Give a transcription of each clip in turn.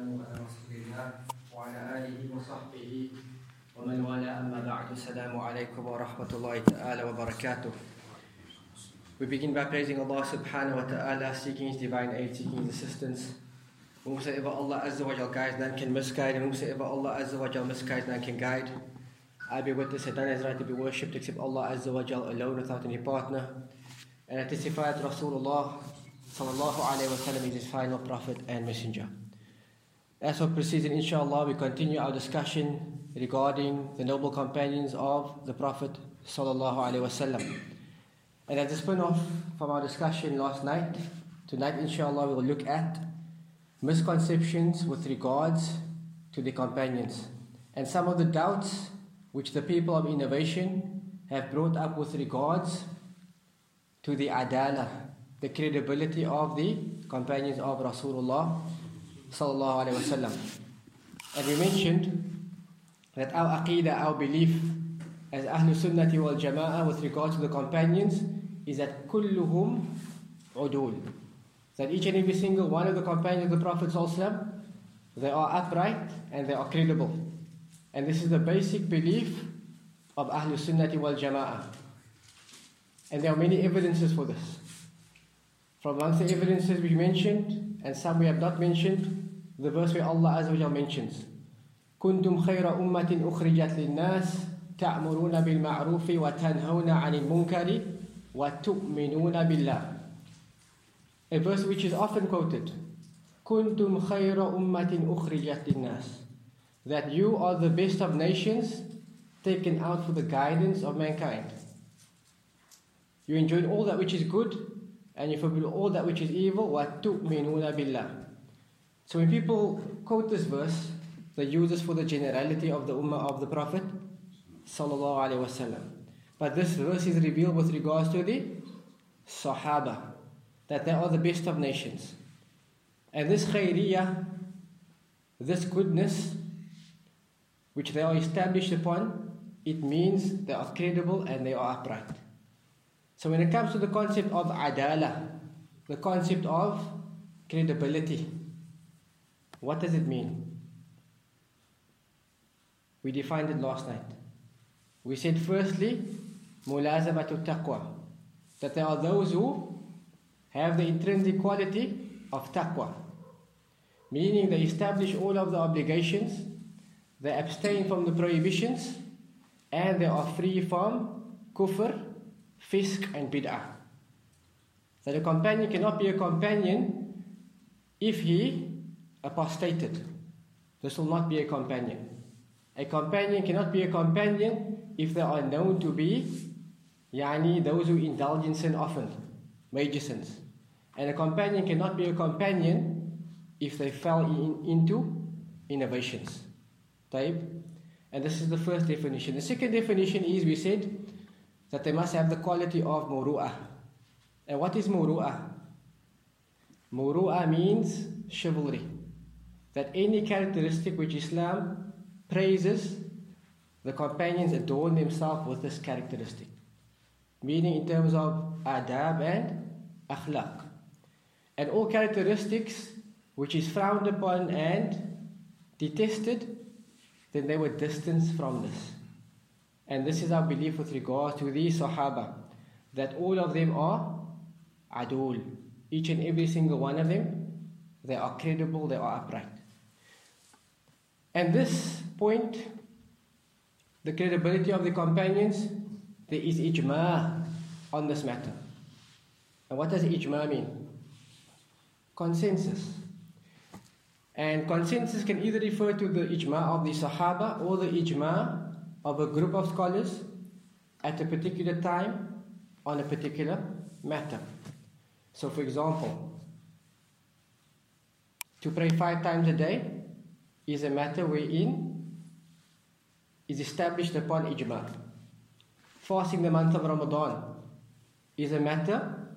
والسلام على رسول الله وعلى آله وصحبه ومن والاه أما بعد السلام عليكم ورحمة الله تعالى وبركاته We begin by praising Allah subhanahu wa ta'ala, seeking His divine aid, seeking His assistance. Whomsoever Allah Azza wa Jal guides, none can misguide, and whomsoever Allah Azza wa Jal misguides, none can guide. I be witness that none is right to be worshipped except Allah Azza wa Jal alone without any partner. And I testify that Rasulullah sallallahu alayhi wa sallam is his final prophet and messenger. As for proceeding, inshallah, we continue our discussion regarding the noble companions of the Prophet wasallam. And as a spin-off from our discussion last night, tonight, inshallah, we will look at misconceptions with regards to the companions and some of the doubts which the people of innovation have brought up with regards to the adala, the credibility of the companions of Rasulullah sallallahu alaihi wasallam. And we mentioned that our aqidah, our belief as Ahlul Sunnati wal Jama'ah with regard to the companions is that kulluhum udul. That each and every single one of the companions of the Prophet sallallahu they are upright and they are credible. And this is the basic belief of Ahlul Sunnati wal Jama'ah. And there are many evidences for this. From amongst the evidences we mentioned, and some we have not mentioned, the verse where Allah Azza wa mentions, كنتم خير أمة أخرجت للناس تأمرون بالمعروف وتنهون عن المنكر وتؤمنون بالله. A verse which is often quoted. كنتم خير أمة أخرجت للناس. That you are the best of nations taken out for the guidance of mankind. You enjoy all that which is good and you forbid all that which is evil. وَتُؤْمِنُونَ بِاللَّهِ so when people quote this verse, they use this for the generality of the ummah of the Prophet. But this verse is revealed with regards to the Sahaba, that they are the best of nations. And this khairiyah, this goodness, which they are established upon, it means they are credible and they are upright. So when it comes to the concept of adala, the concept of credibility, what does it mean? We defined it last night. We said firstly, mulazamatu taqwa, that there are those who have the intrinsic quality of taqwa, meaning they establish all of the obligations, they abstain from the prohibitions, and they are free from kufr, fisk, and bid'ah. That a companion cannot be a companion if he apostated. This will not be a companion. A companion cannot be a companion if they are known to be yani those who indulge in sin often, major sins. And a companion cannot be a companion if they fell in, into innovations. Taib? And this is the first definition. The second definition is we said that they must have the quality of muru'ah. And what is muru'ah? Muru'ah means chivalry. That any characteristic which Islam praises, the companions adorn themselves with this characteristic. Meaning in terms of adab and akhlaq. And all characteristics which is frowned upon and detested, then they were distanced from this. And this is our belief with regard to these Sahaba, that all of them are adul. Each and every single one of them, they are credible, they are upright. And this point, the credibility of the companions, there is ijma on this matter. And what does ijma mean? Consensus. And consensus can either refer to the ijma of the Sahaba or the ijma of a group of scholars at a particular time on a particular matter. So, for example, to pray five times a day is a matter wherein is established upon ijma. Fasting the month of Ramadan is a matter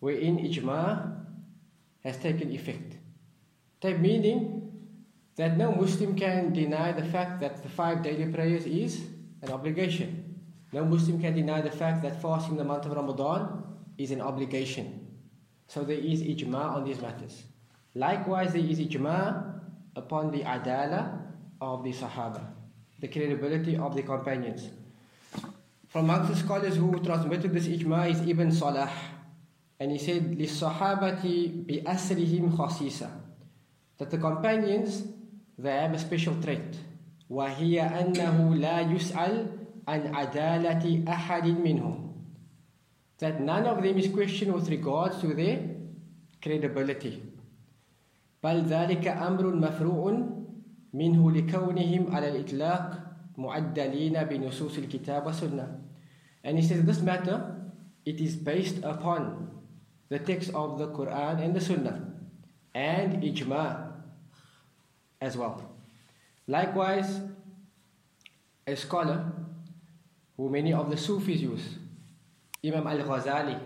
wherein ijma has taken effect. That meaning that no Muslim can deny the fact that the five daily prayers is an obligation. No Muslim can deny the fact that fasting the month of Ramadan is an obligation. So there is ijma on these matters. Likewise, there is ijma upon the adala of the Sahaba, the credibility of the companions. From amongst the scholars who transmitted this ijma is Ibn Salah, and he said, لِلصَّحَابَةِ بِأَسْرِهِمْ خَصِيصًا That the companions, they have a special trait. وَهِيَ أَنَّهُ لَا يُسْأَلْ عَنْ عَدَالَةِ أَحَدٍ مِّنْهُمْ That none of them is questioned with regards to their credibility. بل ذلك أمر مفروع منه لكونهم على الإطلاق معدلين بنصوص الكتاب والسنة. And he says this matter, it is based upon the text of the Quran and the Sunnah and ijma as well. Likewise, a scholar who many of the Sufis use, Imam al-Ghazali,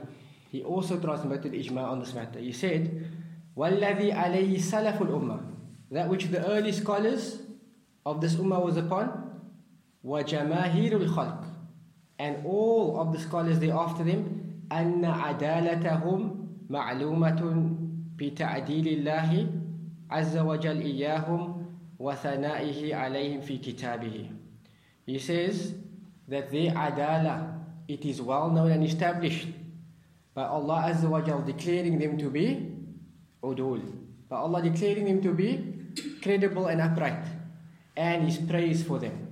he also transmitted ijma on this matter. He said, وَالَّذِي عَلَيْهِ سَلَفُ الْأُمَّةِ That which the early scholars of this ummah was upon, وَجَمَاهِيرُ الْخَلْقِ And all of the scholars thereafter them, أَنَّ عَدَالَتَهُمْ مَعْلُومَةٌ بِتَعْدِيلِ اللَّهِ عَزَّ وَجَلْ إِيَّاهُمْ وَثَنَائِهِ عَلَيْهِمْ فِي كِتَابِهِ He says that their adala, it is well known and established by Allah Azza wa Jal declaring them to be udul. By Allah declaring them to be credible and upright. And His praise for them.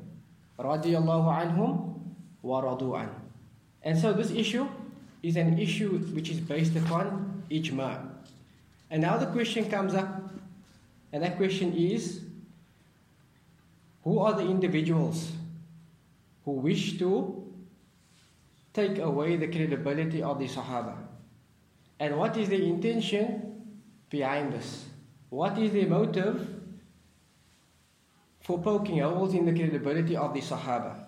Radiallahu anhum wa radu'an. And so this issue is an issue which is based upon ijma. And now the question comes up, and that question is who are the individuals who wish to take away the credibility of the Sahaba? And what is the intention behind this? What is the motive for poking holes in the credibility of the Sahaba?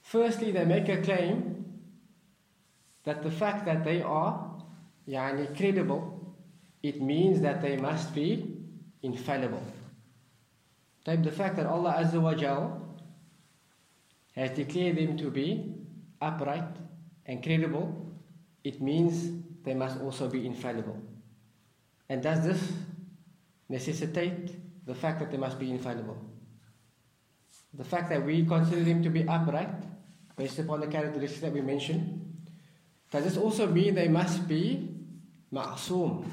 Firstly, they make a claim that the fact that they are yani, credible, it means that they must be infallible. Type the fact that Allah Azza wa Jal has declared them to be upright and credible, it means they must also be infallible. And does this necessitate the fact that they must be infallible? The fact that we consider them to be upright, based upon the characteristics that we mentioned, does this also mean they must be ma'asum?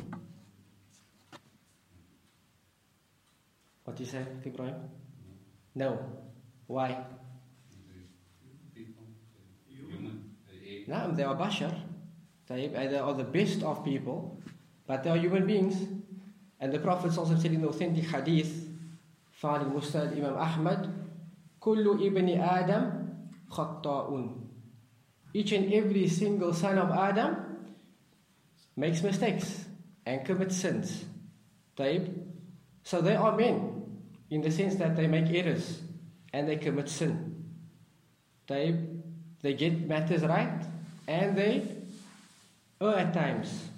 What do you say, Ibrahim? No. Why? No, they are bashar. Uh, they are the best of people, but they are human beings. And the Prophet also said in the authentic hadith found in Musnad Imam Ahmad, Kullu ibn Adam khatta'un. Each and every single son of Adam makes mistakes and commits sins. Taib. So they are men in the sense that they make errors and they commit sin. They get matters right and they at times.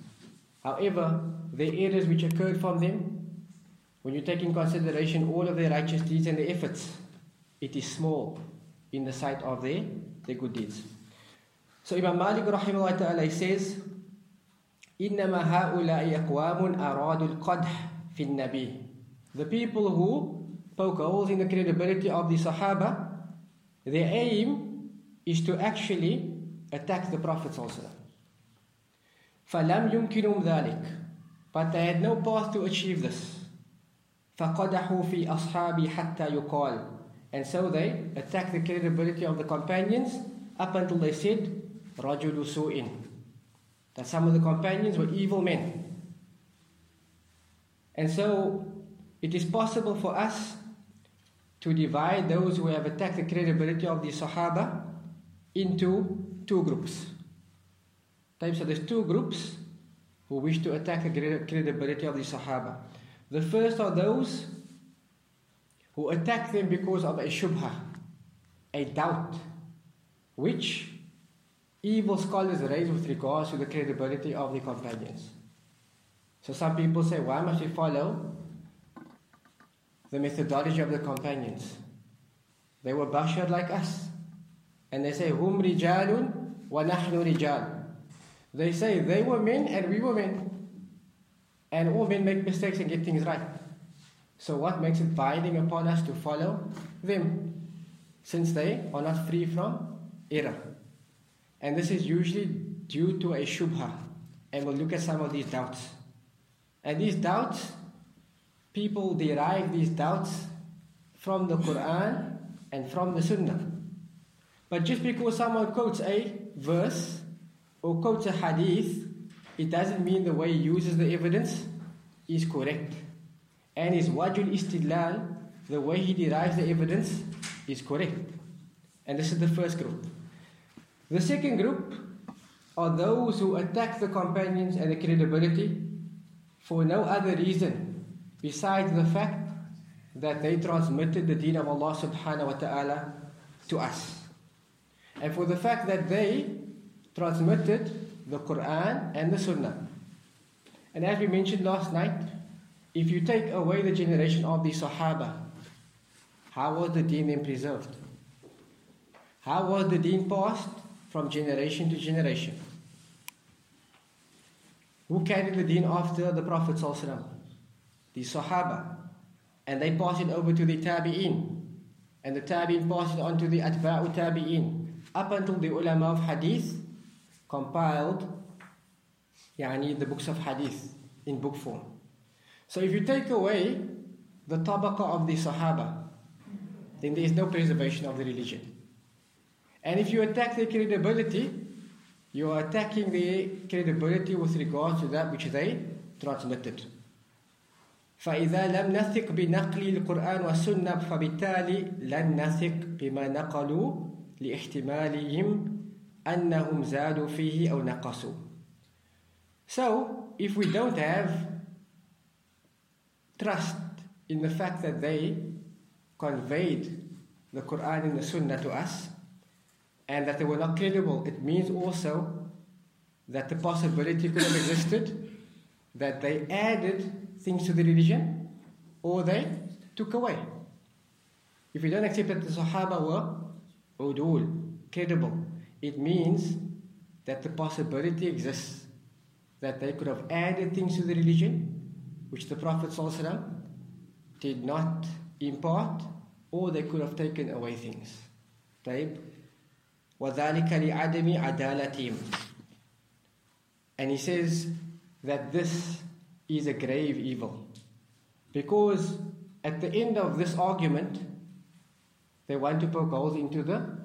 However, the errors which occurred from them, when you take in consideration all of their righteous deeds and their efforts, it is small in the sight of their, their good deeds. So Imam Malik rahimahullah ta'ala says, إنما هؤلاء أقوام أرادوا القدح في النبي. The people who poke holes in the credibility of the Sahaba, their aim is to actually attack the Prophet sallallahu فلم يمكنهم ذلك but they had no path to achieve this فقدحوا في أصحابي حتى يقال and so they attacked the credibility of the companions up until they said رجل سوء that some of the companions were evil men and so it is possible for us to divide those who have attacked the credibility of the Sahaba into two groups. So there's two groups who wish to attack the credibility of the Sahaba. The first are those who attack them because of a shubha, a doubt, which evil scholars raise with regards to the credibility of the companions. So some people say, why must we follow the methodology of the companions? They were bashar like us. And they say, Hum rijalun wa nahnu rijal. They say they were men and we were men. And all men make mistakes and get things right. So, what makes it binding upon us to follow them? Since they are not free from error. And this is usually due to a shubha. And we'll look at some of these doubts. And these doubts, people derive these doubts from the Quran and from the Sunnah. But just because someone quotes a verse or quotes a hadith, it doesn't mean the way he uses the evidence is correct. And his wajul istidlal, the way he derives the evidence, is correct. And this is the first group. The second group are those who attack the companions and the credibility for no other reason besides the fact that they transmitted the deen of Allah subhanahu wa ta'ala to us. And for the fact that they transmitted the Quran and the Sunnah. And as we mentioned last night, if you take away the generation of the Sahaba, how was the deen then preserved? How was the deen passed from generation to generation? Who carried the deen after the Prophet? The Sahaba. And they passed it over to the Tabi'in. And the Tabi'in passed it on to the Atba'u Tabi'in. Up until the ulama of Hadith compiled yani, the books of Hadith in book form. So if you take away the tabaqa of the Sahaba, then there is no preservation of the religion. And if you attack their credibility, you are attacking their credibility with regards to that which they transmitted. فإذا لم نثق بنقل القرآن والسنة فبالتالي لن نثق بما نقلوا لاحتمالهم أنهم زادوا فيه أو نقصوا. So, if we don't have trust in the fact that they conveyed the Quran and the Sunnah to us, and that they were not credible, it means also that the possibility could have existed that they added things to the religion or they took away. If we don't accept that the Sahaba were udul, credible, it means that the possibility exists that they could have added things to the religion which the Prophet ﷺ did not impart or they could have taken away things. طيب وَذَلِكَ لِعَدَمِ عَدَالَتِهِمْ And he says that this is a grave evil. Because at the end of this argument, they want to poke holes into the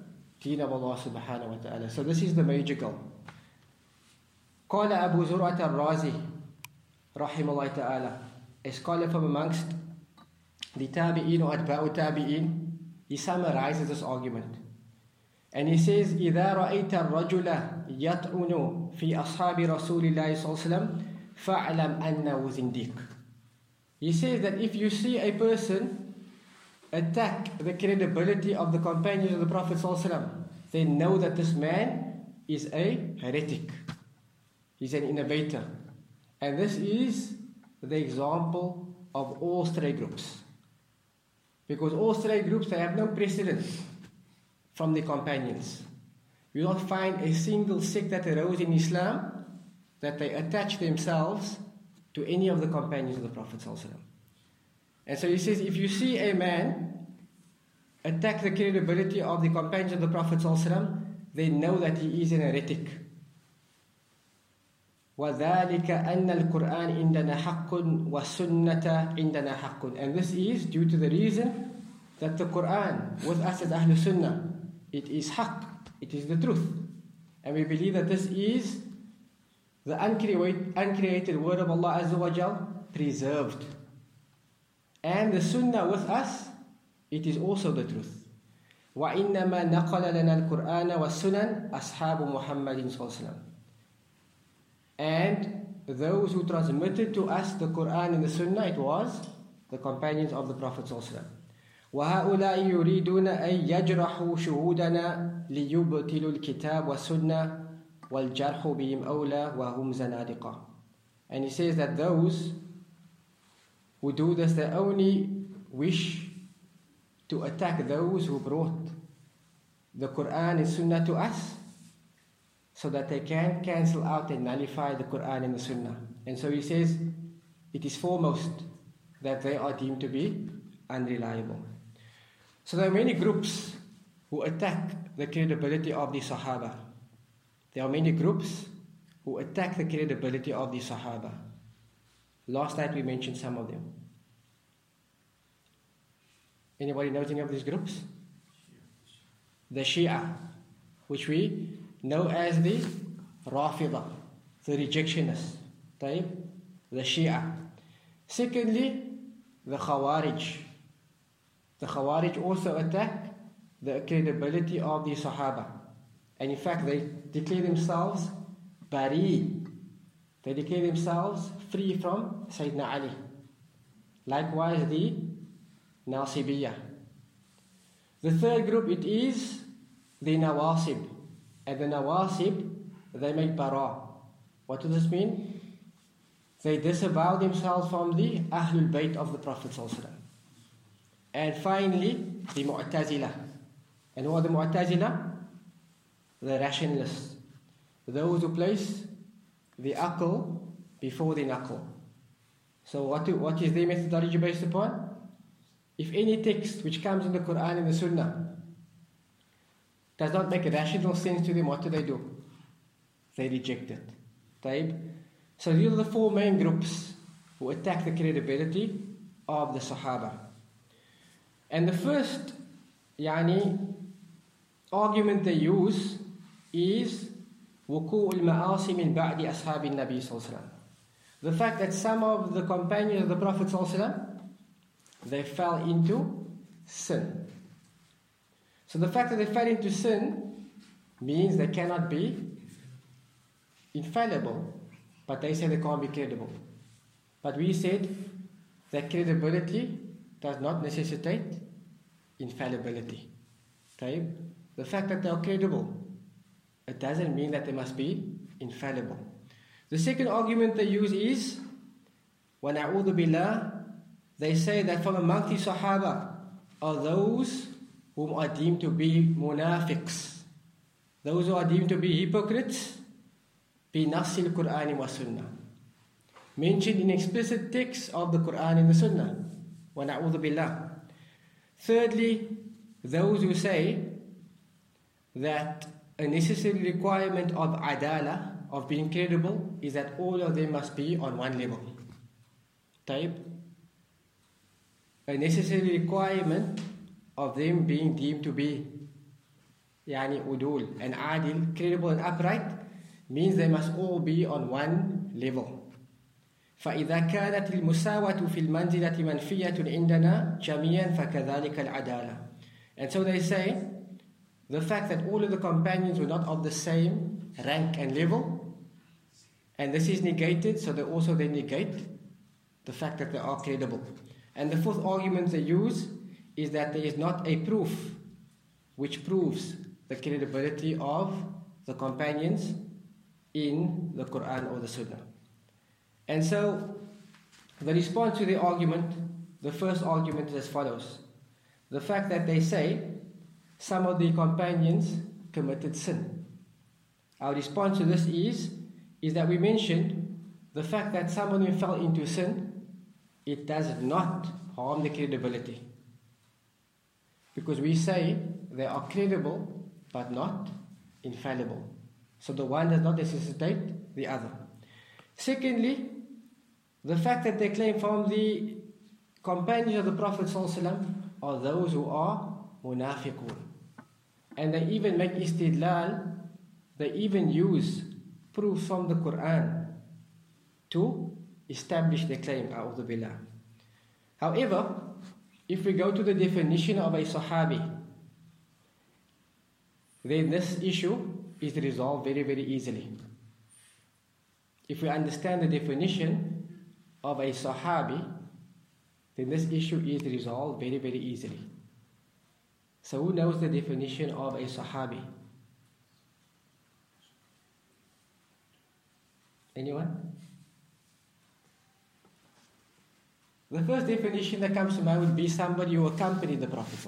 deen of Allah subhanahu wa ta'ala. So this is the major goal. قال أبو زرعة الرازي رحمه الله تعالى a scholar from amongst the tabi'in or atba'u tabi'in he summarizes this argument and he says إذا رأيت الرجل يطعن في أصحاب رسول الله صلى الله عليه وسلم فاعلم أنه زنديق He says that if you see a person attack the credibility of the companions of the Prophet ﷺ, then know that this man is a heretic. He's an innovator. And this is the example of all stray groups. Because all stray groups, they have no precedence from the companions. You don't find a single sect that arose in Islam that they attach themselves to any of the companions of the Prophet. And so he says if you see a man attack the credibility of the companions of the Prophet, then know that he is an heretic. وذلك أن القرآن عندنا حق والسنة عندنا حق and this is due to the reason that the Quran with us as Ahlul Sunnah it is haqq, it is the truth. And we believe that this is the uncreated, uncreated word of Allah Azza wa Jal preserved. And the Sunnah with us, it is also the truth. وإنما نقل لنا القرآن والسنن أصحاب محمد صلى الله عليه وسلم. And those who transmitted to us the Quran and the Sunnah, it was the companions of the Prophet صلى الله عليه وسلم. وهؤلاء يريدون أن يجرحوا شهودنا ليبطلوا الكتاب والسنة والجرح بهم أولى وهم زنادقة And he says that those who do this, they only wish to attack those who brought the Quran and Sunnah to us so that they can cancel out and nullify the Quran and the Sunnah. And so he says, it is foremost that they are deemed to be unreliable. So there are many groups who attack the credibility of the Sahaba. There are many groups who attack the credibility of the Sahaba. Last night we mentioned some of them. Anybody knows any of these groups? The Shia, which we know as the Rafida, the rejectionists. Type the Shia. Secondly, the Khawarij. The Khawarij also attack the credibility of the Sahaba. And in fact, they declare themselves bari. They declare themselves free from Sayyidina Ali. Likewise, the Nasibiyah. The third group it is the Nawasib. And the Nawasib, they make bara. What does this mean? They disavow themselves from the Ahlul Bayt of the Prophet. And finally, the Mu'tazila. And who are the Mu'tazila? The rationalists. Those who place the akal before the naql. So what, what is their methodology based upon? If any text which comes in the Quran and the Sunnah does not make a rational sense to them, what do they do? They reject it. Taib. So these are the four main groups who attack the credibility of the Sahaba. And the first yani, argument they use is وقوع المعاصي من بعد أصحاب النبي صلى الله عليه وسلم. The fact that some of the companions of the Prophet صلى الله عليه وسلم, they fell into sin. So the fact that they fell into sin means they cannot be infallible, but they say they can't be credible. But we said that credibility does not necessitate infallibility. Okay? The fact that they are credible, it doesn't mean that they must be infallible. The second argument they use is وَنَعُوذُ بِاللَّهِ They say that from among the Sahaba are those whom are deemed to be munafiqs, those who are deemed to be hypocrites, بِنَصِّ الْقُرْآنِ وَالسُّنَّةِ Mentioned in explicit texts of the Quran and the Sunnah. وَنَعُوذُ بِاللَّهِ Thirdly, those who say that a necessary requirement of adala, of being credible, is that all of them must be on one level. Type. A necessary requirement of them being deemed to be yani udul and adil, credible and upright, means they must all be on one level. فإذا كانت المساواة في المنزلة منفية عندنا جميعا فكذلك العدالة. And so they say, the fact that all of the companions were not of the same rank and level, and this is negated, so they also they negate the fact that they are credible. And the fourth argument they use is that there is not a proof which proves the credibility of the companions in the Quran or the Sunnah. And so, the response to the argument, the first argument is as follows. The fact that they say some of the companions committed sin. Our response to this is, is that we mentioned the fact that some of them fell into sin, it does not harm the credibility. Because we say they are credible but not infallible. So the one does not necessitate the other. Secondly, the fact that they claim from the companions of the Prophet are those who are munafiqun. And they even make istidlal, they even use proof from the Quran to establish their claim, a'udhu billah. However, if we go to the definition of a Sahabi, then this issue is resolved very, very easily. If we understand the definition of a Sahabi, then this issue is resolved very, very easily. So, who knows the definition of a Sahabi? Anyone? The first definition that comes to mind would be somebody who accompanied the Prophet.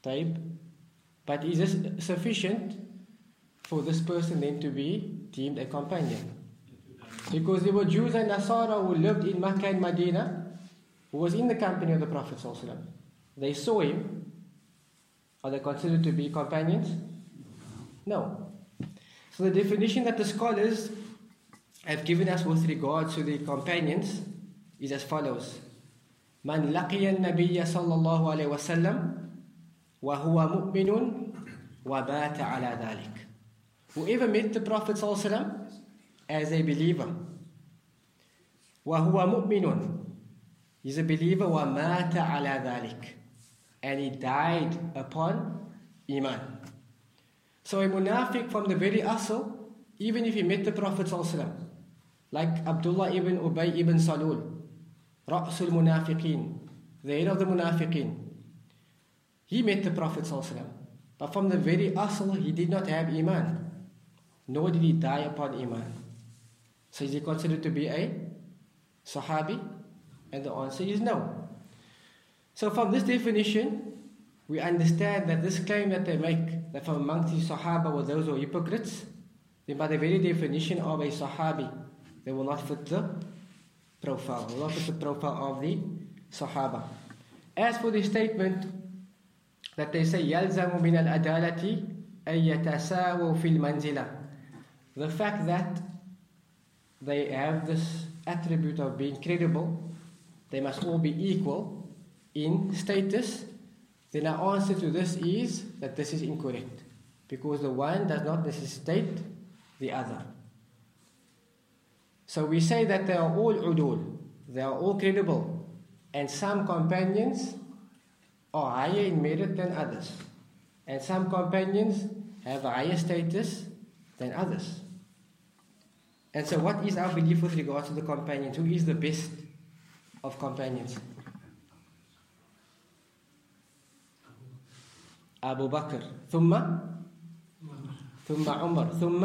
Type. But is this sufficient for this person then to be deemed a companion? Because there were Jews and Nasara who lived in Makkah and Medina who was in the company of the Prophet. They saw him. Are they considered to be companions? No. So the definition that the scholars have given us with regards to the companions is as follows. من لقي النبي صلى الله عليه وسلم وهو مؤمن وبات على ذلك. Whoever met the Prophet صلى الله عليه وسلم as a believer وهو مؤمن He's a believer ومات على ذلك and he died upon iman. So a munafiq from the very asl, even if he met the Prophet like Abdullah ibn Ubay ibn Salul, Ra'sul Munafiqeen, the head of the Munafiqeen, he met the Prophet. But from the very asl, he did not have iman, nor did he die upon iman. So is he considered to be a Sahabi? And the answer is no. So from this definition, we understand that this claim that they make, that from amongst the Sahaba were those who are hypocrites, then by the very definition of a Sahabi, they will not fit the profile, will not fit the profile of the Sahaba. As for the statement that they say, يَلْزَمُ مِنَ الْأَدَالَةِ أَن يَتَسَاوُوا فِي الْمَنْزِلَةِ The fact that they have this attribute of being credible, they must all be equal in status, then our answer to this is that this is incorrect. Because the one does not necessitate the other. So we say that they are all udul, they are all credible, and some companions are higher in merit than others, and some companions have a higher status than others. And so, what is our belief with regards to the companions? Who is the best of companions? Abu Bakr, ثم ثم عمر, ثم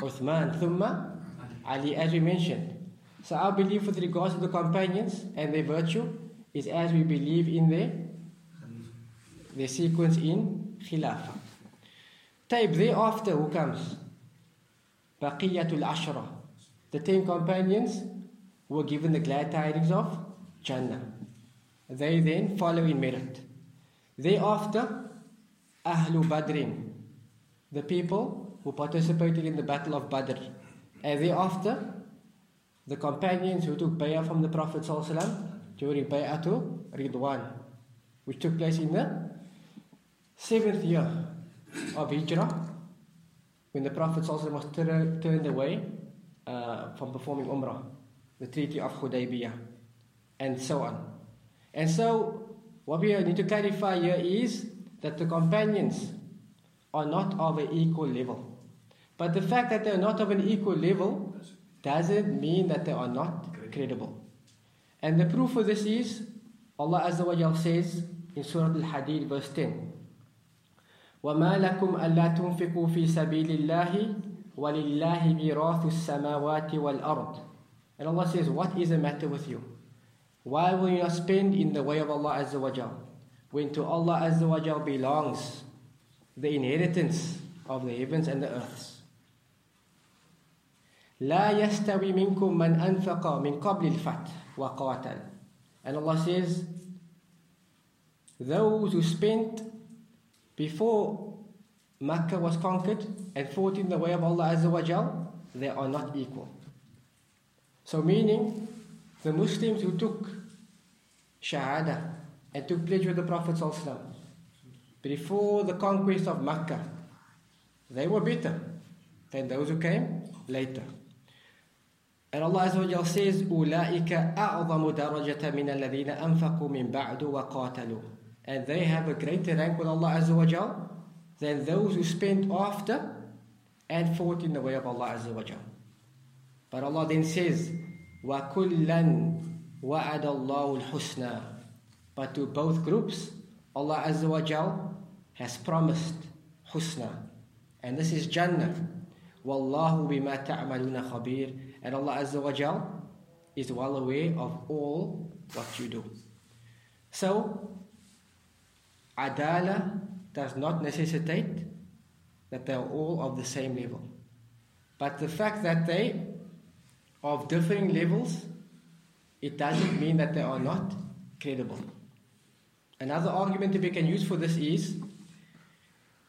Uthman, ثم Ali, as we mentioned. So our belief with regards to the companions and their virtue is as we believe in their, their sequence in Khilafah. Taib, thereafter who comes? Baqiyatul Ashra. The ten companions were given the glad tidings of Jannah. They then follow in merit. Thereafter, Ahlu Badrin, the people who participated in the Battle of Badr. And thereafter, the companions who took bay'ah from the Prophet ﷺ during bay'atu Ridwan, which took place in the seventh year of Hijrah, when the Prophet ﷺ was turned away uh, from performing Umrah, the Treaty of Hudaybiyah, and so on. And so, what we need to clarify here is that the companions are not of an equal level. But the fact that they are not of an equal level doesn't mean that they are not credible. And the proof of this is Allah Azza wa Jal says in Surah Al Hadid, verse 10 وما لكم ألا تنفقوا في سبيل الله ولله ميراث السماوات والأرض And Allah says, what is the matter with you? Why will you not spend in the way of Allah Azza wa Jal? When to Allah Azza wa Jal belongs the inheritance of the heavens and the earths. لا يستوي منكم من أنفق من قبل الفتح وقاتل And Allah says, those who spent before Makkah was conquered and fought in the way of Allah Azza wa Jal, they are not equal. So meaning, the Muslims who took Shahada and took pledge with the Prophet before the conquest of Makkah, they were better than those who came later. And Allah Azza wa Jal says, أُولَٰئِكَ أَعْظَمُ دَرَجَةً مِنَ الَّذِينَ أَنفَقُوا مِن بَعْدُ وَقَاتَلُوا And they have a greater rank with Allah Azza wa Jal than those who spent after and fought in the way of Allah Azza wa Jal. But Allah then says, وَكُلًّا وَعَدَ اللَّهُ الْحُسْنَى But to both groups, Allah Azza wa Jal has promised husna. And this is Jannah. وَاللَّهُ بِمَا تَعْمَلُونَ خَبِيرٌ And Allah Azza wa Jal is well aware of all what you do. So, adala does not necessitate that they are all of the same level. But the fact that they are of differing levels, it doesn't mean that they are not credible. Another argument that we can use for this is,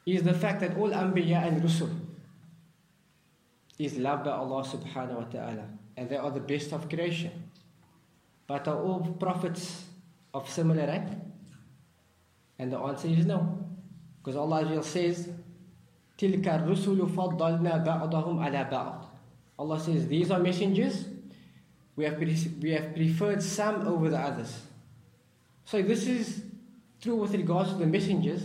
is the fact that all Anbiya and Rusul is loved by Allah subhanahu wa ta'ala and they are the best of creation. But are all prophets of similar rank? And the answer is no. Because Allah says, تِلْكَ الرُّسُلُ فَضَّلْنَا بَعْضَهُمْ عَلَى بَعْضٍ Allah says, these are messengers, we have, we have preferred some over the others. So this is true with regards to the messengers,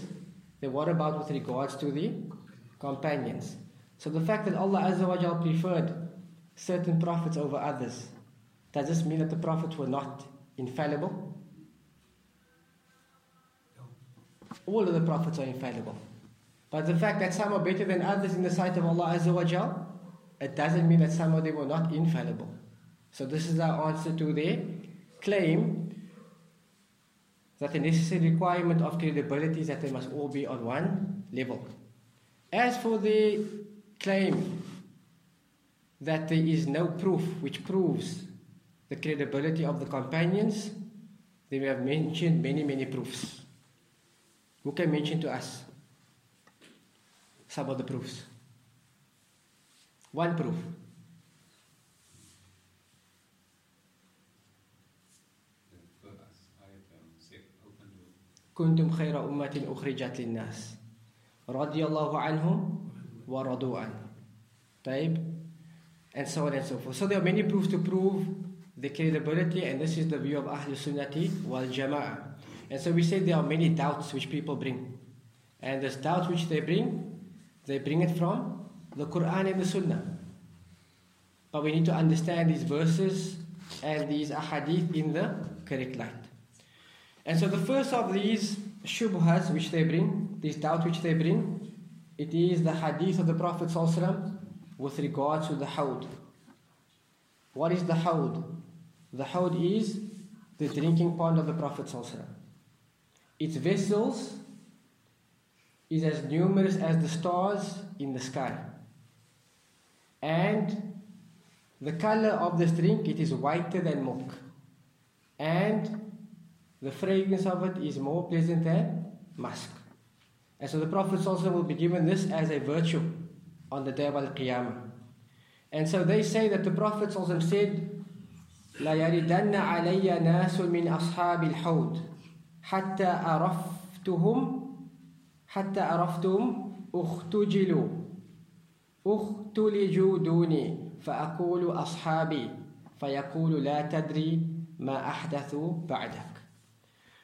then what about with regards to the companions? So the fact that Allah Azza wa preferred certain prophets over others, does this mean that the prophets were not infallible? No. All of the prophets are infallible. But the fact that some are better than others in the sight of Allah Azza wa it doesn't mean that some of them were not infallible. So this is our answer to their claim that the necessary requirement of credibility is that they must all be on one level. As for the claim that there is no proof which proves the credibility of the companions, then we have mentioned many, many proofs. Who can mention to us some of the proofs? One proof. كنتم خير أمة أخرجت للناس رضي الله عنهم ورضوا عنه طيب and so on and so forth so there are many proofs to prove the credibility and this is the view of Ahl Sunnati wal Jama'ah and so we say there are many doubts which people bring and this doubt which they bring they bring it from the Quran and the Sunnah but we need to understand these verses and these ahadith in the correct light and so the first of these shubhas which they bring, these doubts which they bring, it is the hadith of the Prophet ﷺ with regard to the hawd. What is the hawd? The hawd is the drinking pond of the Prophet ﷺ. Its vessels is as numerous as the stars in the sky And the color of this drink, it is whiter than milk. And the fragrance of it is more pleasant than musk. And so the Prophet also will be given this as a virtue on the day of Al Qiyamah. And so they say that the Prophet also said, لا يردن علي ناس من أصحاب الحوض حتى عرفتهم حتى عرفتهم اختجلوا اختلج دوني فأقول أصحابي فيقول لا تدري ما أحدث بعدك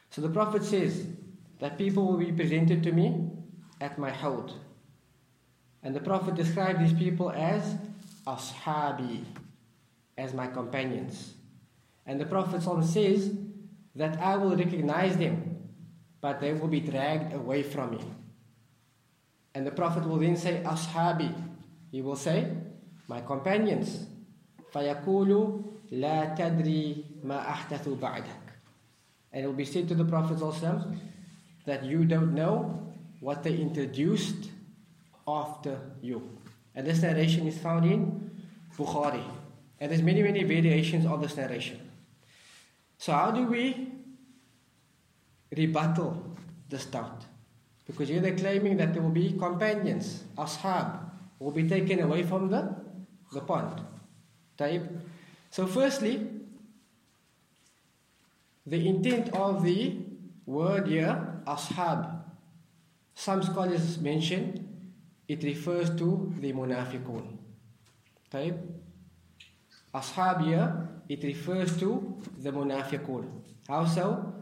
So the Prophet says that people will be presented to me at my hawd. And the Prophet described these people as ashabi, as my companions. And the Prophet says that I will recognize them, but they will be dragged away from me. And the Prophet will then say ashabi, He will say, My companions. فَيَقُولُ لَا تَدْرِي مَا أَحْدَثُ بَعْدَكَ and it will be said to the Prophet ﷺ that you don't know what they introduced after you. And this narration is found in Bukhari. And there's many, many variations of this narration. So how do we rebuttal this doubt? Because here they're claiming that there will be companions, ashab, will be taken away from the, the pond. Type. So firstly, the intent of the word here, ashab, some scholars mention it refers to the munafiqun. Type. Ashab here, it refers to the munafiqun. How so?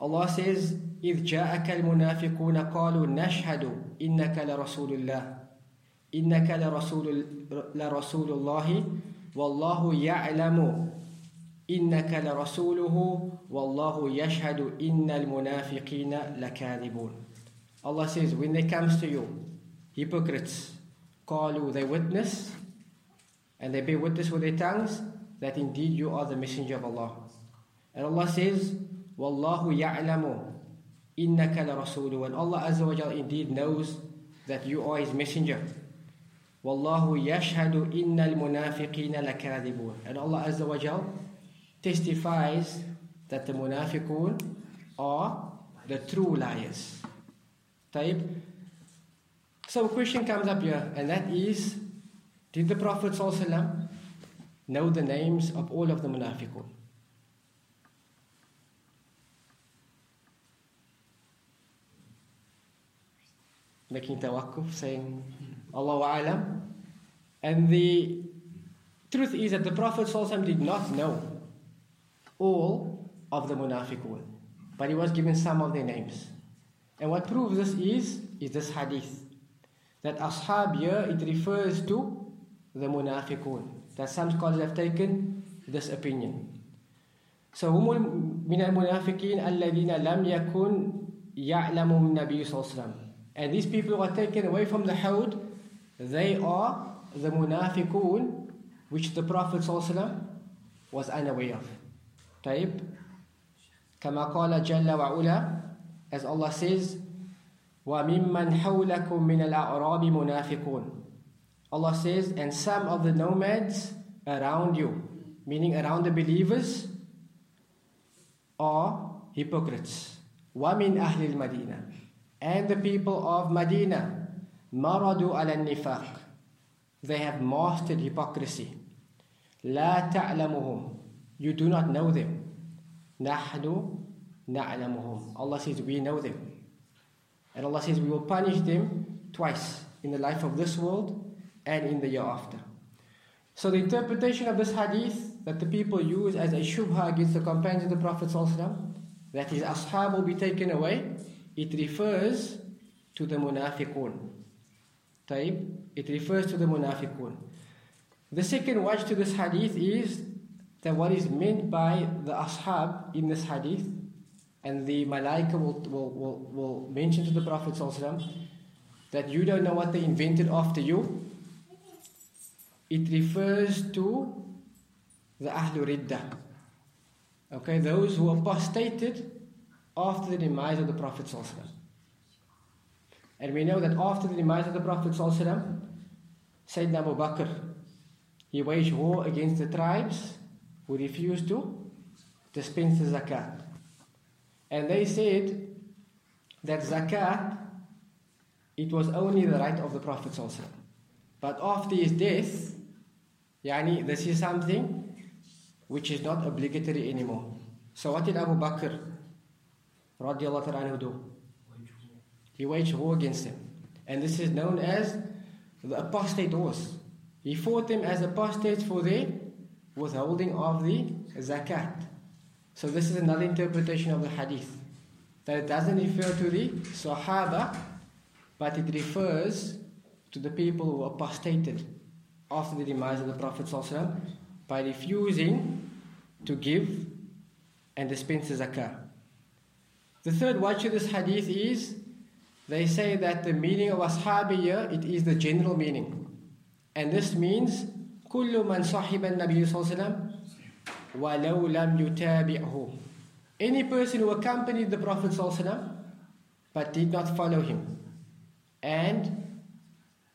Allah says, إذ جاءك المنافقون قالوا نشهد إنك لرسول الله إنك لرسول لرسول الله والله يعلم إنك لرسوله والله يشهد إن المنافقين لكاذبون Allah says when they comes to you hypocrites قالوا they witness and they bear witness with their tongues that indeed you are the messenger of Allah and Allah says والله يعلم إنك لرسوله and Allah Azza wa Jal indeed knows that you are his messenger Wallahu yashhadu innal munafiqina lakadibun. And Allah Azza wa Jal testifies that the munafiqun are the true liars. Taib. So a question comes up here, and that is, did the Prophet ﷺ know the names of all of the munafiqun? Making tawakkuf, saying, Allahu Alam. And the truth is that the Prophet ﷺ did not know all of the munafiqun, but he was given some of their names. And what proves this is, is this hadith. That ashab here, it refers to the munafiqun. That some scholars have taken this opinion. So, هم من المنافقين الذين لم يكن يعلم النبي صلى الله عليه وسلم. And these people who are taken away from the Hawd, they are the munafiqun which the Prophet صلى الله عليه وسلم was unaware of. طيب كما قال جل وعلا as Allah says وَمِمَّنْ حَوْلَكُمْ مِنَ الْأَعْرَابِ مُنَافِقُونَ Allah says and some of the nomads around you meaning around the believers are hypocrites وَمِنْ أَهْلِ الْمَدِينَةِ and the people of Medina maradu ala nifaq they have mastered hypocrisy لا تعلمهم you do not know them نحن نعلمهم Allah says we know them and Allah says we will punish them twice in the life of this world and in the year after so the interpretation of this hadith that the people use as a shubha against the companions of the Prophet that his ashab will be taken away it refers to the munafiqun. Taib, it refers to the munafiqun. The second wajh to this hadith is that what is meant by the ashab in this hadith, and the malaika will, will, will, will mention to the Prophet that you don't know what they invented after you. It refers to the Ahlul Riddah. Okay, those who apostated after the demise of the Prophet And we know that after the demise of the Prophet Sayyidina Abu Bakr, he waged war against the tribes who refused to dispense the zakat. And they said that zakat, it was only the right of the Prophet But after his death, yani, this is something which is not obligatory anymore. So what did Abu Bakr radiallahu anhu do? He waged war against them. And this is known as the apostate wars. He fought them as apostates for their withholding of the zakat. So this is another interpretation of the hadith. That it doesn't refer to the Sahaba, but it refers to the people who apostated after the demise of the Prophet ﷺ by refusing to give and dispense the zakah. The third wajh of this hadith is they say that the meaning of ashabi it is the general meaning. And this means كل من صاحب النبي صلى الله عليه وسلم ولو لم يتابعه Any person who accompanied the Prophet صلى الله عليه وسلم but did not follow him. And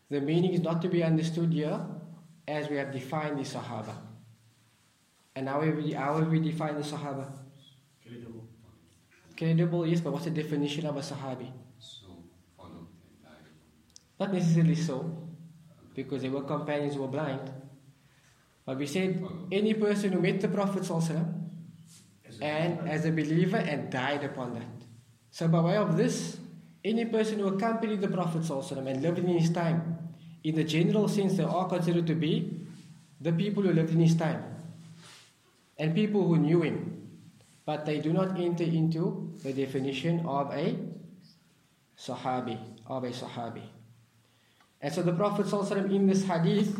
the meaning is not to be understood here as we have defined the Sahaba. And how have we, how have we defined the Sahaba? Credible, yes, but what's the definition of a Sahabi? Not necessarily so, because they were companions who were blind. But we said any person who met the Prophet and as a believer and died upon that. So, by way of this, any person who accompanied the Prophet and lived in his time, in the general sense, they are considered to be the people who lived in his time and people who knew him but they do not enter into the definition of a Sahabi, of a Sahabi. And so the Prophet in this hadith,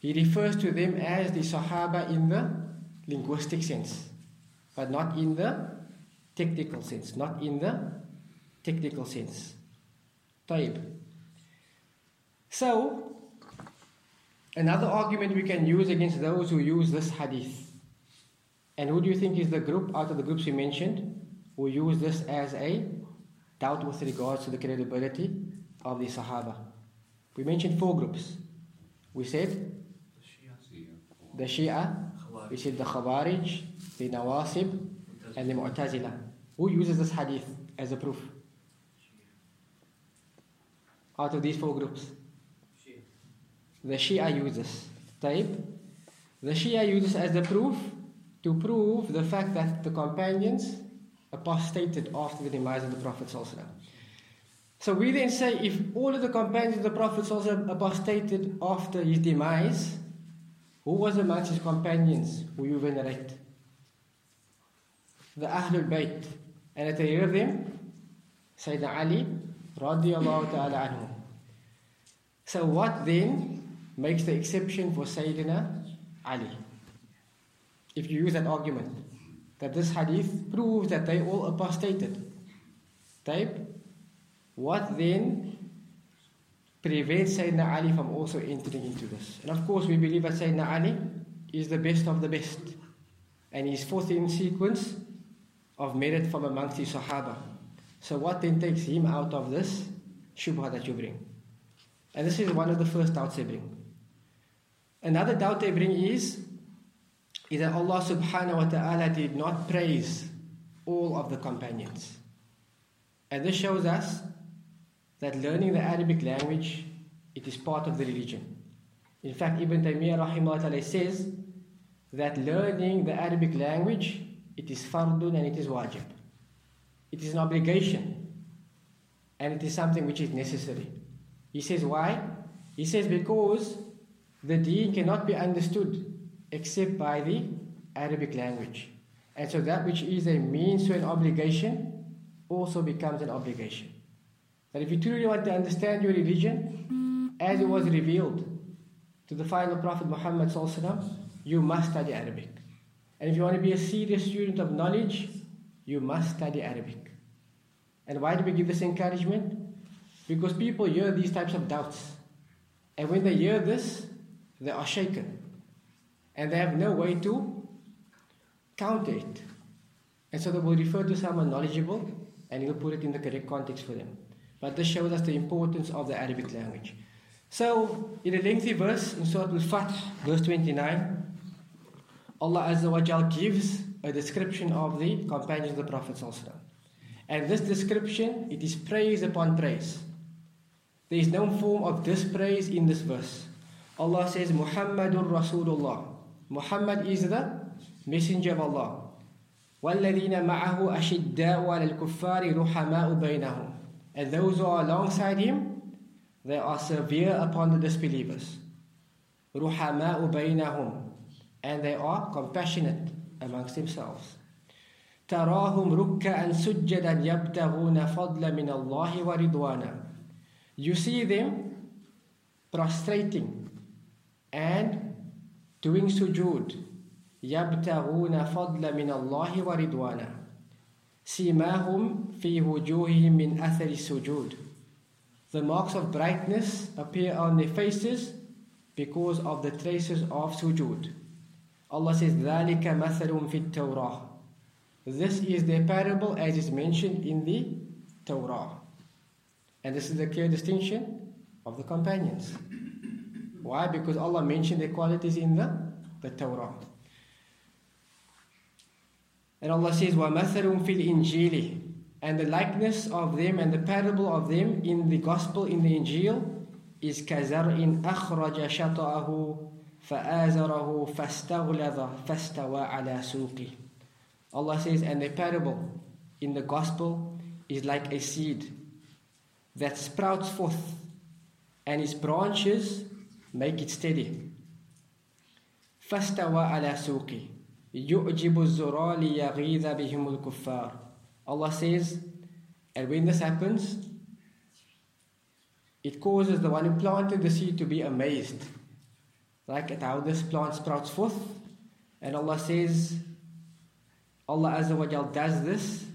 he refers to them as the Sahaba in the linguistic sense, but not in the technical sense, not in the technical sense. Taib. So, another argument we can use against those who use this hadith and who do you think is the group out of the groups we mentioned who use this as a doubt with regards to the credibility of the Sahaba? We mentioned four groups. We said the Shia, we said the Khawarij, the Nawasib, and the Mu'tazila. Who uses this hadith as a proof? Out of these four groups. The Shia uses. Type. The Shia uses as the proof to prove the fact that the companions apostated after the demise of the Prophet. So we then say if all of the companions of the Prophet apostated after his demise, who was amongst his companions who you venerate? The Ahlul Bayt. And at the hear of them, Sayyidina Ali radiallahu ta'ala anhu. So what then makes the exception for Sayyidina Ali? If you use that argument, that this hadith proves that they all apostated. Type, what then prevents Sayyidina Ali from also entering into this? And of course, we believe that Sayyidina Ali is the best of the best. And he's fourth in sequence of merit from amongst the Sahaba. So, what then takes him out of this shubha that you bring? And this is one of the first doubts they bring. Another doubt they bring is, is that Allah subhanahu wa ta'ala did not praise all of the companions. And this shows us that learning the Arabic language, it is part of the religion. In fact, Ibn Taymiyyah rahimahullah says that learning the Arabic language, it is fardun and it is wajib. It is an obligation and it is something which is necessary. He says why? He says because the deen cannot be understood except by the Arabic language. And so that which is a means to an obligation also becomes an obligation. That if you truly want to understand your religion as it was revealed to the final Prophet Muhammad, you must study Arabic. And if you want to be a serious student of knowledge, you must study Arabic. And why do we give this encouragement? Because people hear these types of doubts. And when they hear this, they are shaken. And they have no way to counter it. And so they will refer to someone knowledgeable and he'll put it in the correct context for them. But this shows us the importance of the Arabic language. So, in a lengthy verse in Surah Al-Fath, verse 29, Allah Azza wa Jal gives a description of the companions of the Prophet And this description, it is praise upon praise. There is no form of dispraise in this verse. Allah says, Muhammadur Rasulullah. Muhammad is the messenger of Allah. وَالَّذِينَ مَعَهُ أَشِدَّاءُ عَلَى الْكُفَّارِ رُحَمَاءُ بَيْنَهُمْ and those who are alongside him, they are severe upon the disbelievers. رُحَمَاءُ بَيْنَهُمْ And they are compassionate amongst themselves. تراهم ركعا سجدا يبتغون فضلا من الله ورضوانا You see them prostrating and doing sujood يبتغون فضلا من الله ورضوانا سيماهم في وجوههم من أثر السجود The marks of brightness appear on their faces because of the traces of sujood. Allah says, ذَلِكَ مَثَلٌ فِي التَّوْرَةِ This is the parable as is mentioned in the Torah. And this is the clear distinction of the companions. Why? Because Allah mentioned their qualities in the, the Torah. And Allah says, وَمَثَلٌ فِي الْإِنْجِيلِ And the likeness of them and the parable of them in the Gospel, in the Injil, is كَزَرْءٍ أَخْرَجَ شَطَأَهُ فَآزَرَهُ فَاسْتَغْلَظَ فَاسْتَوَى عَلَى سُوقِهِ Allah says, and the parable in the Gospel is like a seed that sprouts forth and its branches make it steady. فَاسْتَوَى عَلَى سُوقِهِ يُعْجِبُ الزُّرَى لِيَغِيظَ بِهِمُ الْكُفَّارِ Allah says, and when this happens, it causes the one who planted the seed to be amazed. Like at how this plant sprouts forth. And Allah says, Allah Azza wa Jal does this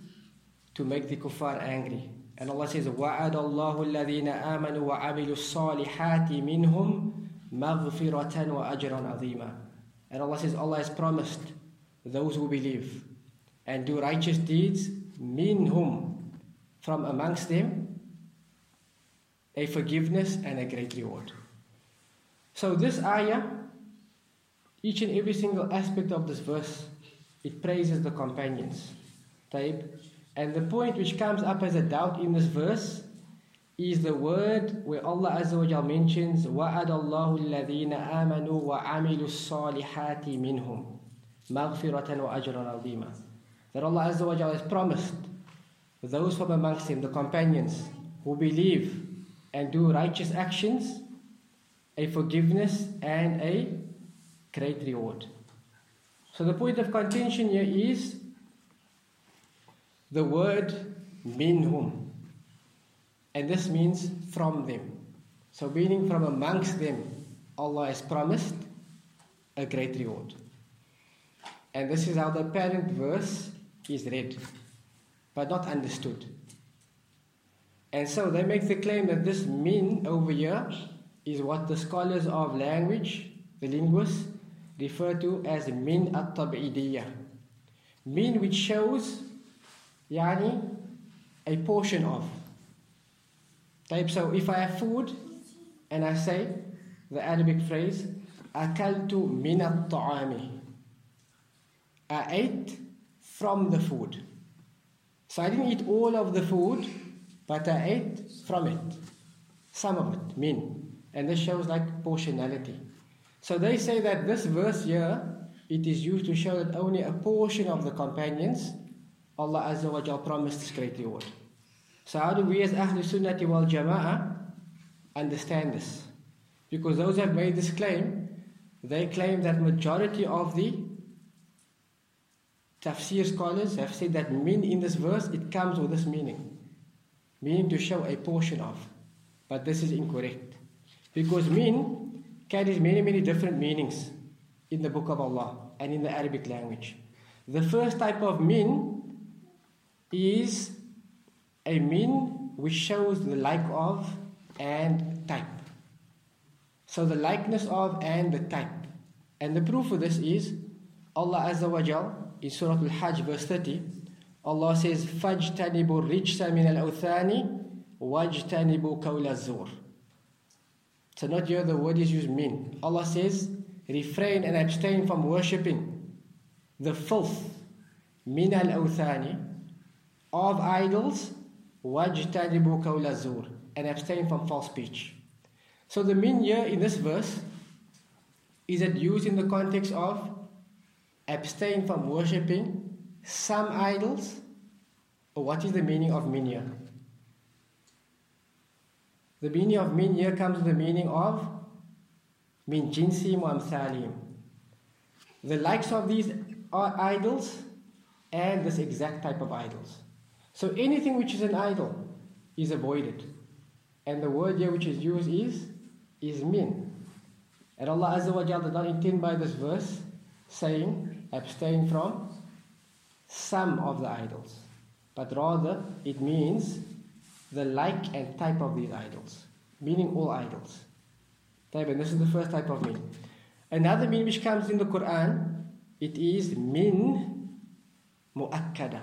to make the kuffar angry. And Allah says, وَعَدَ اللَّهُ الَّذِينَ آمَنُوا وَعَمِلُوا الصَّالِحَاتِ مِنْهُمْ مَغْفِرَةً وَأَجْرًا عَظِيمًا And Allah says, Allah has promised those who believe and do righteous deeds, minhum, from amongst them, a forgiveness, and a great reward. So, this ayah, each and every single aspect of this verse, it praises the companions. Taib. And the point which comes up as a doubt in this verse is the word where Allah Azza wa Jal mentions وَعَدَ اللَّهُ الَّذِينَ آمَنُوا وَعَمِلُوا الصَّالِحَاتِ مِنْهُمْ that Allah Azza wa Jalla has promised those from amongst him, the companions who believe and do righteous actions, a forgiveness and a great reward. So the point of contention here is the word minhum. And this means from them. So meaning from amongst them, Allah has promised a great reward. And this is how the parent verse is read, but not understood. And so they make the claim that this min over here is what the scholars of language, the linguists, refer to as min at tab'idiyah. Min which shows yani a portion of. Type so if I have food and I say the Arabic phrase akaltu min at-ta'ami. I ate from the food. So I didn't eat all of the food, but I ate from it. Some of it, min. And this shows like portionality. So they say that this verse here, it is used to show that only a portion of the companions, Allah Azza wa Jal promised this great reward. So how do we as Ahlul Sunnati wal Jama'ah understand this? Because those who have made this claim, they claim that majority of the tafsir scholars have said that min in this verse, it comes with this meaning. Meaning to show a portion of. But this is incorrect. Because min carries many, many different meanings in the book of Allah and in the Arabic language. The first type of min is a min which shows the like of and type. So the likeness of and the type. And the proof of this is Allah Azza wa Jal in Surah Al-Hajj verse 30. Allah says, فَاجْتَنِبُوا الرِّجْسَ مِنَ الْأَوْثَانِ وَاجْتَنِبُوا كَوْلَ الزُّورِ So not here the word is used min. Allah says, refrain and abstain from worshipping the filth min al-awthani of idols wajtanibu qawla zur and abstain from false speech. So the min here in this verse is it used in the context of abstain from worshipping some idols or what is the meaning of min here? The meaning of min here comes with the meaning of min jinsim wa. The likes of these are idols and this exact type of idols. So anything which is an idol is avoided. And the word here which is used is is min. And Allah Azza wa Jalla did not intend by this verse saying abstain from some of the idols. But rather it means the like and type of these idols, meaning all idols. And this is the first type of min. Another min which comes in the Quran, it is min mu'akkada.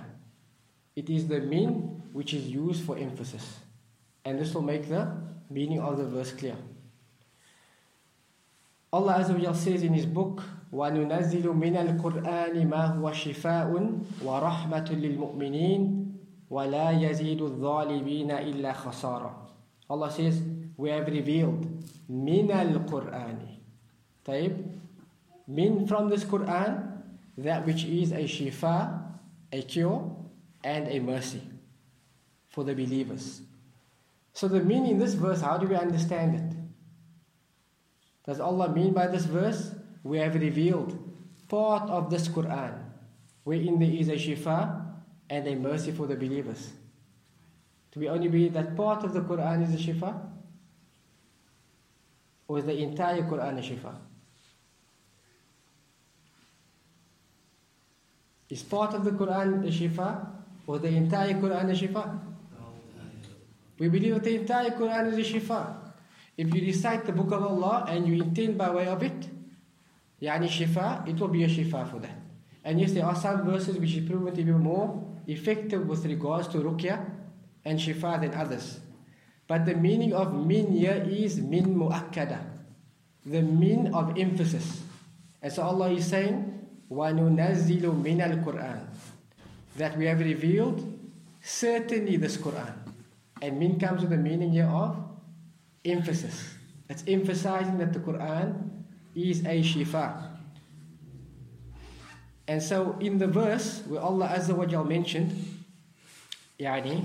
It is the min which is used for emphasis. And this will make the meaning of the verse clear. Allah Azza wa says in His book, وَنُنَزِّلُ مِنَ الْقُرْآنِ مَا هُوَ شِفَاءٌ وَرَحْمَةٌ لِلْمُؤْمِنِينَ وَلَا يَزِيدُ الظَّالِمِينَ إِلَّا خَسَارًا Allah says, we have revealed min al-Qur'ani. طيب, min from this Quran, that which is a shifa, a cure, and a mercy for the believers. So the min in this verse, how do we understand it? Does Allah mean by this verse? We have revealed part of this Quran, wherein there is a shifa and a mercy for the believers. Do we only believe that part of the Quran is a shifa? Or is the entire Quran a shifa? Is part of the Quran a shifa? Or the entire Quran a shifa? We believe that the entire Quran is a shifa. If you recite the book of Allah and you intend by way of it, yani shifa, it will be a shifa for that. And yes, there are some verses which is proven to be more effective with regards to ruqya and shifa than others. But the meaning of min here is min mu'akkada, the min of emphasis. And so Allah is saying, وَنُنَزِّلُ مِنَ الْقُرْآنِ That we have revealed certainly this Quran. And min comes with the meaning here of emphasis. It's emphasizing that the Quran is a shifa. And so in the verse where Allah Azza wa Jal mentioned, يعني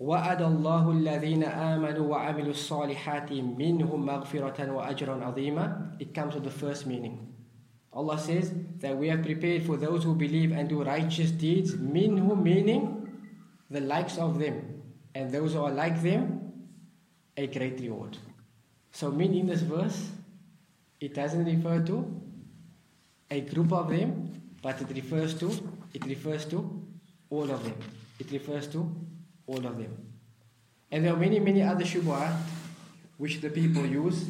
وعد الله الذين آمنوا وعملوا الصالحات منهم مغفرة وأجرا عظيما It comes with the first meaning. Allah says that we have prepared for those who believe and do righteous deeds, minhum meaning the likes of them, and those who are like them, a great reward. So, min in this verse, it doesn't refer to a group of them, but it refers to it refers to all of them. It refers to all of them. And there are many, many other shubuhat which the people use,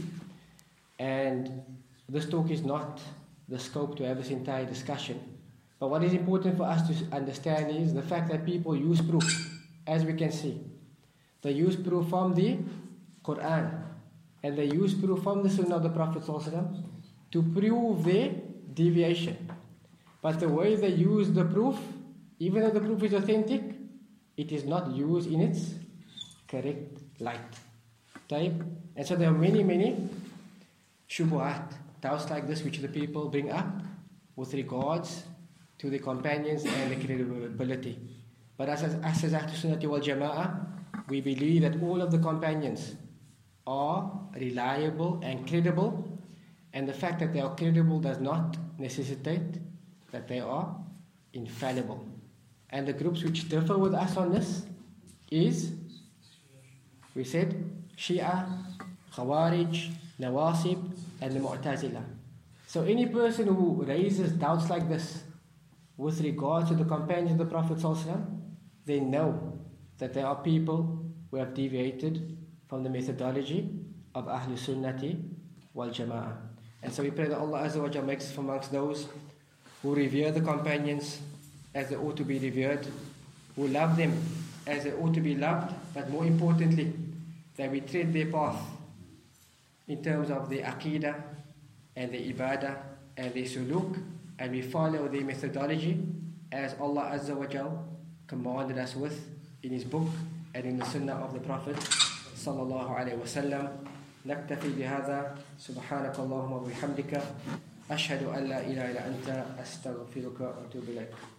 and this talk is not the scope to have this entire discussion. But what is important for us to understand is the fact that people use proof, as we can see. They use proof from the Quran and they use proof from the Sunnah of the Prophet to prove their deviation. But the way they use the proof, even though the proof is authentic, it is not used in its correct light. Type. And so there are many, many shubuhat, doubts like this which the people bring up with regards to the companions and the credibility. But as, as, as Sunnah wal Jama'ah, we believe that all of the companions are reliable and credible, and the fact that they are credible does not necessitate that they are infallible. And the groups which differ with us on this is, we said, Shia, Khawarij, Nawasib, and the Mu'tazila. So any person who raises doubts like this with regard to the companions of the Prophet they know that there are people who have deviated from the methodology of Ahlul Sunnati wal Jama'ah. And so we pray that Allah Azza wa makes us amongst those who revere the companions as they ought to be revered, who love them as they ought to be loved, but more importantly, that we tread their path in terms of the aqidah and the ibadah and the suluk, and we follow the methodology as Allah Azza wa Jal commanded us with in His book and in the Sunnah of the Prophet sallallahu alaihi wasallam. نكتفي بهذا. سبحانك اللهم وبحمدك. أشهد أن لا إله إلا أنت. أستغفرك وأتوب إليك.